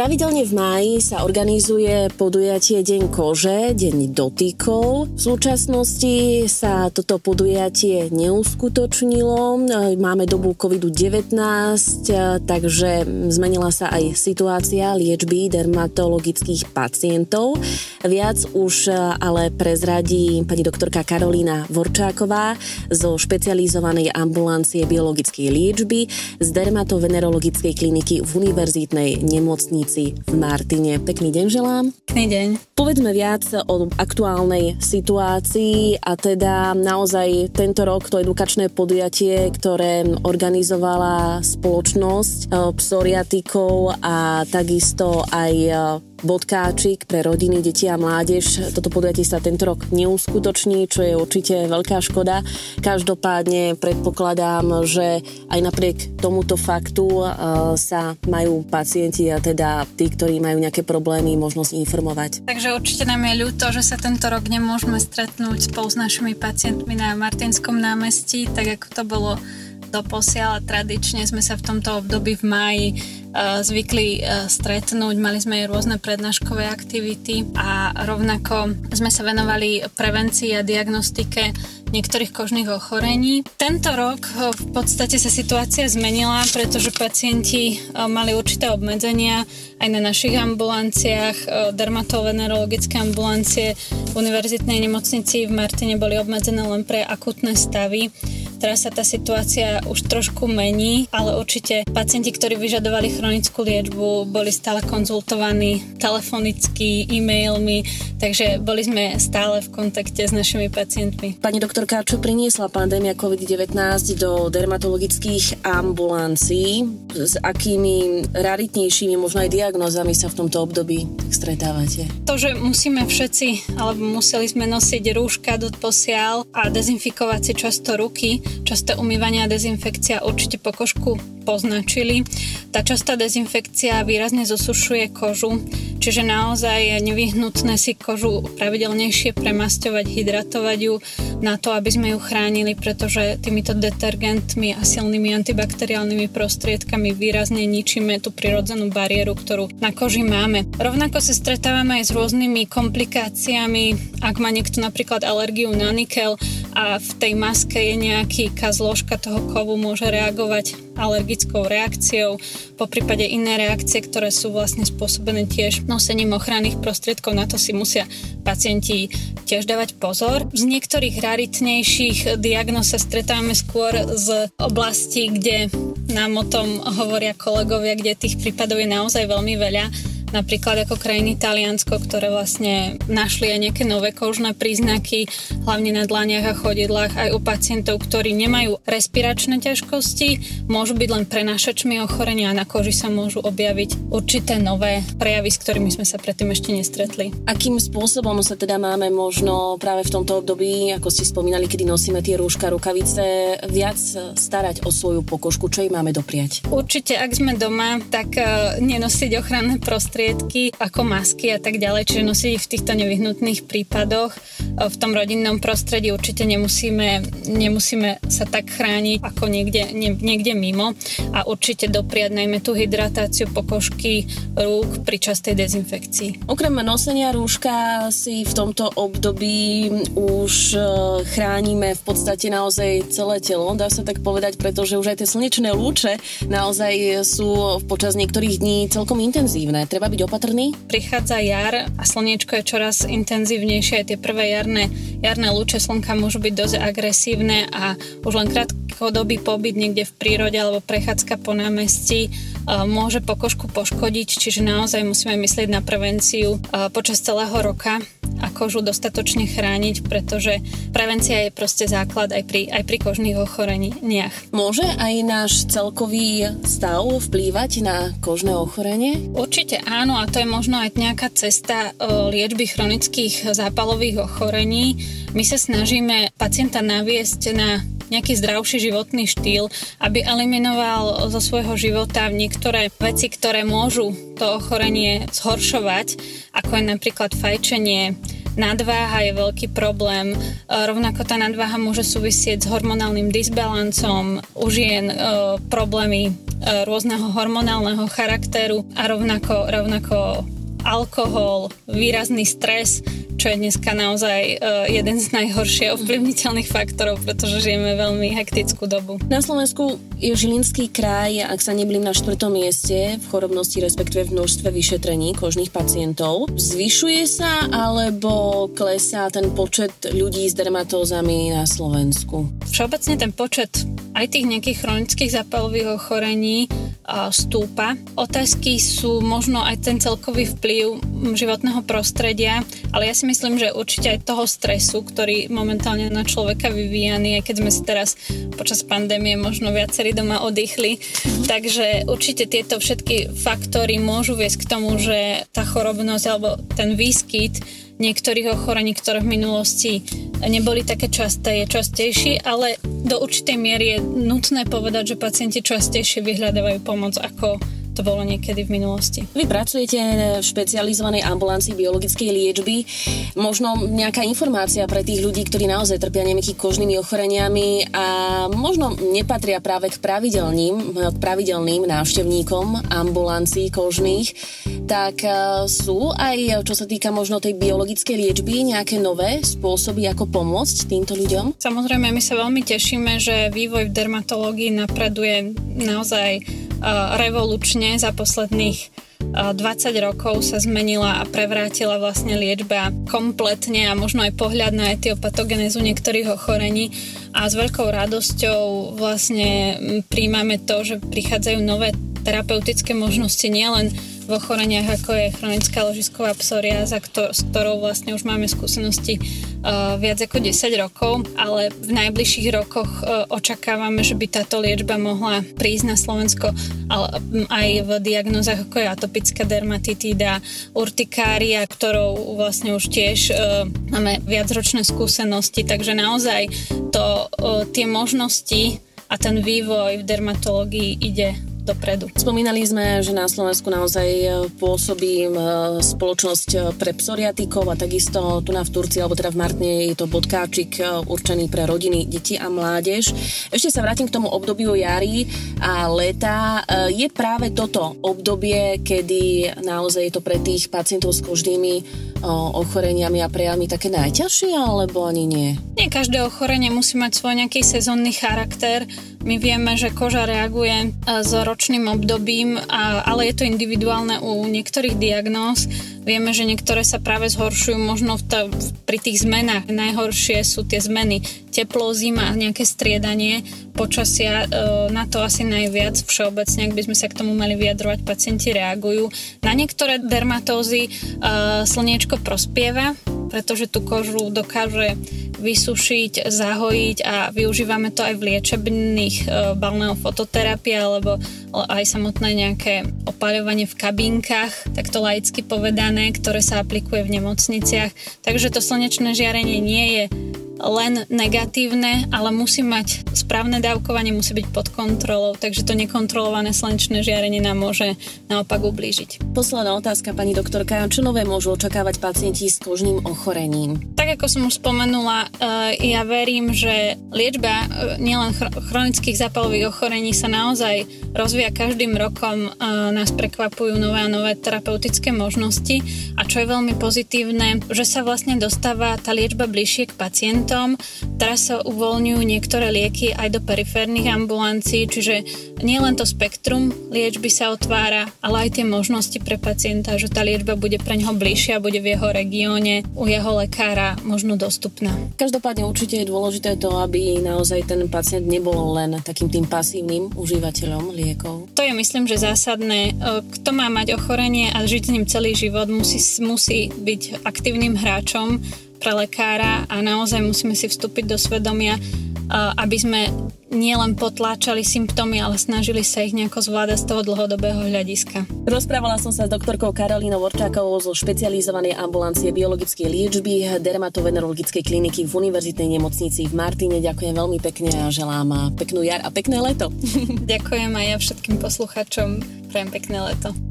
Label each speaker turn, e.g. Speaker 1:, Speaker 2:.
Speaker 1: Pravidelne v máji sa organizuje podujatie Deň kože, Deň dotykov. V súčasnosti sa toto podujatie neuskutočnilo. Máme dobu COVID-19, takže zmenila sa aj situácia liečby dermatologických pacientov. Viac už ale prezradí pani doktorka Karolína Vorčáková zo špecializovanej ambulancie biologickej liečby z dermatovenerologickej kliniky v univerzitnej nemocnici v Martine. Pekný deň želám.
Speaker 2: Pekný deň.
Speaker 1: Povedzme viac o aktuálnej situácii a teda naozaj tento rok to edukačné podujatie, ktoré organizovala spoločnosť eh, psoriatikov a takisto aj eh, bodkáčik pre rodiny, deti a mládež. Toto podujatie sa tento rok neuskutoční, čo je určite veľká škoda. Každopádne predpokladám, že aj napriek tomuto faktu uh, sa majú pacienti a teda tí, ktorí majú nejaké problémy, možnosť informovať.
Speaker 2: Takže určite nám je ľúto, že sa tento rok nemôžeme stretnúť spolu s našimi pacientmi na Martinskom námestí, tak ako to bolo doposiaľ. Tradične sme sa v tomto období v máji Eh, zvykli eh, stretnúť, mali sme aj rôzne prednáškové aktivity a rovnako sme sa venovali prevencii a diagnostike niektorých kožných ochorení. Tento rok eh, v podstate sa situácia zmenila, pretože pacienti mali určité obmedzenia aj na našich ambulanciách, dermatovenerologické ambulancie v univerzitnej nemocnici v Martine boli obmedzené len pre akutné stavy Teraz sa tá situácia už trošku mení, ale určite pacienti, ktorí vyžadovali chronickú liečbu, boli stále konzultovaní telefonicky, e-mailmi, takže boli sme stále v kontakte s našimi pacientmi.
Speaker 1: Pani doktorka, čo priniesla pandémia COVID-19 do dermatologických ambulancií? S akými raritnejšími, možno aj diagnózami sa v tomto období stretávate?
Speaker 2: To, že musíme všetci, alebo museli sme nosiť rúška do posiaľ a dezinfikovať si často ruky, časté umývanie a dezinfekcia určite pokožku poznačili. Tá častá dezinfekcia výrazne zosušuje kožu, čiže naozaj je nevyhnutné si kožu pravidelnejšie premasťovať, hydratovať ju na to, aby sme ju chránili, pretože týmito detergentmi a silnými antibakteriálnymi prostriedkami výrazne ničíme tú prirodzenú bariéru, ktorú na koži máme. Rovnako sa stretávame aj s rôznymi komplikáciami, ak má niekto napríklad alergiu na nikel a v tej maske je nejaký zložka toho kovu môže reagovať alergickou reakciou, po prípade iné reakcie, ktoré sú vlastne spôsobené tiež nosením ochranných prostriedkov, na to si musia pacienti tiež dávať pozor. Z niektorých raritnejších diagnóz sa stretávame skôr z oblasti, kde nám o tom hovoria kolegovia, kde tých prípadov je naozaj veľmi veľa napríklad ako krajiny Taliansko, ktoré vlastne našli aj nejaké nové kožné príznaky, hlavne na dlaniach a chodidlách aj u pacientov, ktorí nemajú respiračné ťažkosti, môžu byť len prenášačmi ochorenia a na koži sa môžu objaviť určité nové prejavy, s ktorými sme sa predtým ešte nestretli.
Speaker 1: Akým spôsobom sa teda máme možno práve v tomto období, ako ste spomínali, kedy nosíme tie rúška, rukavice, viac starať o svoju pokožku, čo jej máme dopriať?
Speaker 2: Určite, ak sme doma, tak uh, nenosiť ochranné prostredie prostriedky ako masky a tak ďalej, čiže nosiť v týchto nevyhnutných prípadoch. V tom rodinnom prostredí určite nemusíme, nemusíme sa tak chrániť ako niekde, nie, niekde mimo a určite dopriať najmä tú hydratáciu pokožky rúk pri častej dezinfekcii.
Speaker 1: Okrem nosenia rúška si v tomto období už e, chránime v podstate naozaj celé telo, dá sa tak povedať, pretože už aj tie slnečné lúče naozaj sú počas niektorých dní celkom intenzívne. Treba byť opatrný?
Speaker 2: Prichádza jar a slniečko je čoraz intenzívnejšie. Aj tie prvé jarné, jarné lúče slnka môžu byť dosť agresívne a už len krátkodobý pobyt niekde v prírode alebo prechádzka po námestí e, môže pokožku poškodiť, čiže naozaj musíme myslieť na prevenciu e, počas celého roka a kožu dostatočne chrániť, pretože prevencia je proste základ aj pri, aj pri kožných ochoreniach.
Speaker 1: Môže aj náš celkový stav vplývať na kožné ochorenie?
Speaker 2: Určite áno a to je možno aj nejaká cesta liečby chronických zápalových ochorení. My sa snažíme pacienta naviesť na nejaký zdravší životný štýl, aby eliminoval zo svojho života niektoré veci, ktoré môžu to ochorenie zhoršovať, ako je napríklad fajčenie, nadváha je veľký problém. Rovnako tá nadváha môže súvisieť s hormonálnym disbalancom, u žien problémy rôzneho hormonálneho charakteru a rovnako, rovnako alkohol, výrazný stres, čo je dneska naozaj uh, jeden z najhoršie ovplyvniteľných faktorov, pretože žijeme veľmi hektickú dobu.
Speaker 1: Na Slovensku je Žilinský kraj, ak sa neblím na štvrtom mieste v chorobnosti, respektíve v množstve vyšetrení kožných pacientov. Zvyšuje sa alebo klesá ten počet ľudí s dermatózami na Slovensku?
Speaker 2: Všeobecne ten počet aj tých nejakých chronických zápalových ochorení stúpa. Otázky sú možno aj ten celkový vplyv životného prostredia, ale ja si myslím, že určite aj toho stresu, ktorý momentálne na človeka vyvíjaný, aj keď sme si teraz počas pandémie možno viacerí doma oddychli. Takže určite tieto všetky faktory môžu viesť k tomu, že tá chorobnosť alebo ten výskyt niektorých ochorení, ktoré v minulosti neboli také časté, je častejší, ale do určitej miery je nutné povedať, že pacienti častejšie vyhľadávajú pomoc ako to bolo niekedy v minulosti.
Speaker 1: Vy pracujete v špecializovanej ambulancii biologickej liečby. Možno nejaká informácia pre tých ľudí, ktorí naozaj trpia nejakými kožnými ochoreniami a možno nepatria práve k pravidelným, k pravidelným návštevníkom ambulancií kožných, tak e, sú aj, čo sa týka možno tej biologickej liečby, nejaké nové spôsoby, ako pomôcť týmto ľuďom?
Speaker 2: Samozrejme, my sa veľmi tešíme, že vývoj v dermatológii napreduje naozaj revolučne za posledných 20 rokov sa zmenila a prevrátila vlastne liečba kompletne a možno aj pohľad na etiopatogenézu niektorých ochorení. A s veľkou radosťou vlastne príjmame to, že prichádzajú nové terapeutické možnosti nielen v ochoreniach, ako je chronická ložisková psoriáza, ktor- s ktorou vlastne už máme skúsenosti uh, viac ako 10 rokov, ale v najbližších rokoch uh, očakávame, že by táto liečba mohla prísť na Slovensko ale aj v diagnózach, ako je atopická dermatitída, urtikária, ktorou vlastne už tiež uh, máme viacročné skúsenosti, takže naozaj to, uh, tie možnosti a ten vývoj v dermatológii ide dopredu.
Speaker 1: Spomínali sme, že na Slovensku naozaj e, pôsobí e, spoločnosť e, pre psoriatikov a takisto tu na v Turcii, alebo teda v Martne je to bodkáčik určený pre rodiny, deti a mládež. Ešte sa vrátim k tomu obdobiu jary a leta. Je práve toto obdobie, kedy naozaj je to pre tých pacientov s kožnými ochoreniami a prejavmi také najťažšie, alebo ani nie?
Speaker 2: Nie každé ochorenie musí mať svoj nejaký sezónny charakter. My vieme, že koža reaguje s ročným obdobím, ale je to individuálne u niektorých diagnóz. Vieme, že niektoré sa práve zhoršujú možno v t- pri tých zmenách. Najhoršie sú tie zmeny teplo, zima a nejaké striedanie počasia. E, na to asi najviac všeobecne, ak by sme sa k tomu mali vyjadrovať, pacienti reagujú. Na niektoré dermatózy e, slniečko prospieva, pretože tú kožu dokáže vysušiť, zahojiť a využívame to aj v liečebných e, balneofototerapii alebo aj samotné nejaké opaľovanie v kabinkách, takto laicky povedané, ktoré sa aplikuje v nemocniciach. Takže to slnečné žiarenie nie je len negatívne, ale musí mať správne dávkovanie, musí byť pod kontrolou, takže to nekontrolované slnečné žiarenie nám môže naopak ublížiť.
Speaker 1: Posledná otázka, pani doktorka. Čo nové môžu očakávať pacienti s kožným ochorením?
Speaker 2: Tak ako som už spomenula, eh, ja verím, že liečba eh, nielen chronických zápalových ochorení sa naozaj rozvíja každým rokom. Eh, nás prekvapujú nové a nové terapeutické možnosti a čo je veľmi pozitívne, že sa vlastne dostáva tá liečba bližšie k pacientom pacientom. Teraz sa uvoľňujú niektoré lieky aj do periférnych ambulancií, čiže nie len to spektrum liečby sa otvára, ale aj tie možnosti pre pacienta, že tá liečba bude pre neho bližšia, bude v jeho regióne, u jeho lekára možno dostupná.
Speaker 1: Každopádne určite je dôležité to, aby naozaj ten pacient nebol len takým tým pasívnym užívateľom liekov.
Speaker 2: To je myslím, že zásadné. E, kto má mať ochorenie a žiť s ním celý život, musí, musí byť aktívnym hráčom pre lekára a naozaj musíme si vstúpiť do svedomia, aby sme nielen potláčali symptómy, ale snažili sa ich nejako zvládať z toho dlhodobého hľadiska.
Speaker 1: Rozprávala som sa s doktorkou Karolínou Vorčákovou zo špecializovanej ambulancie biologickej liečby dermatovenerologickej kliniky v Univerzitnej nemocnici v Martine. Ďakujem veľmi pekne a želám peknú jar a pekné leto.
Speaker 2: Ďakujem aj ja všetkým posluchačom. Prajem pekné leto.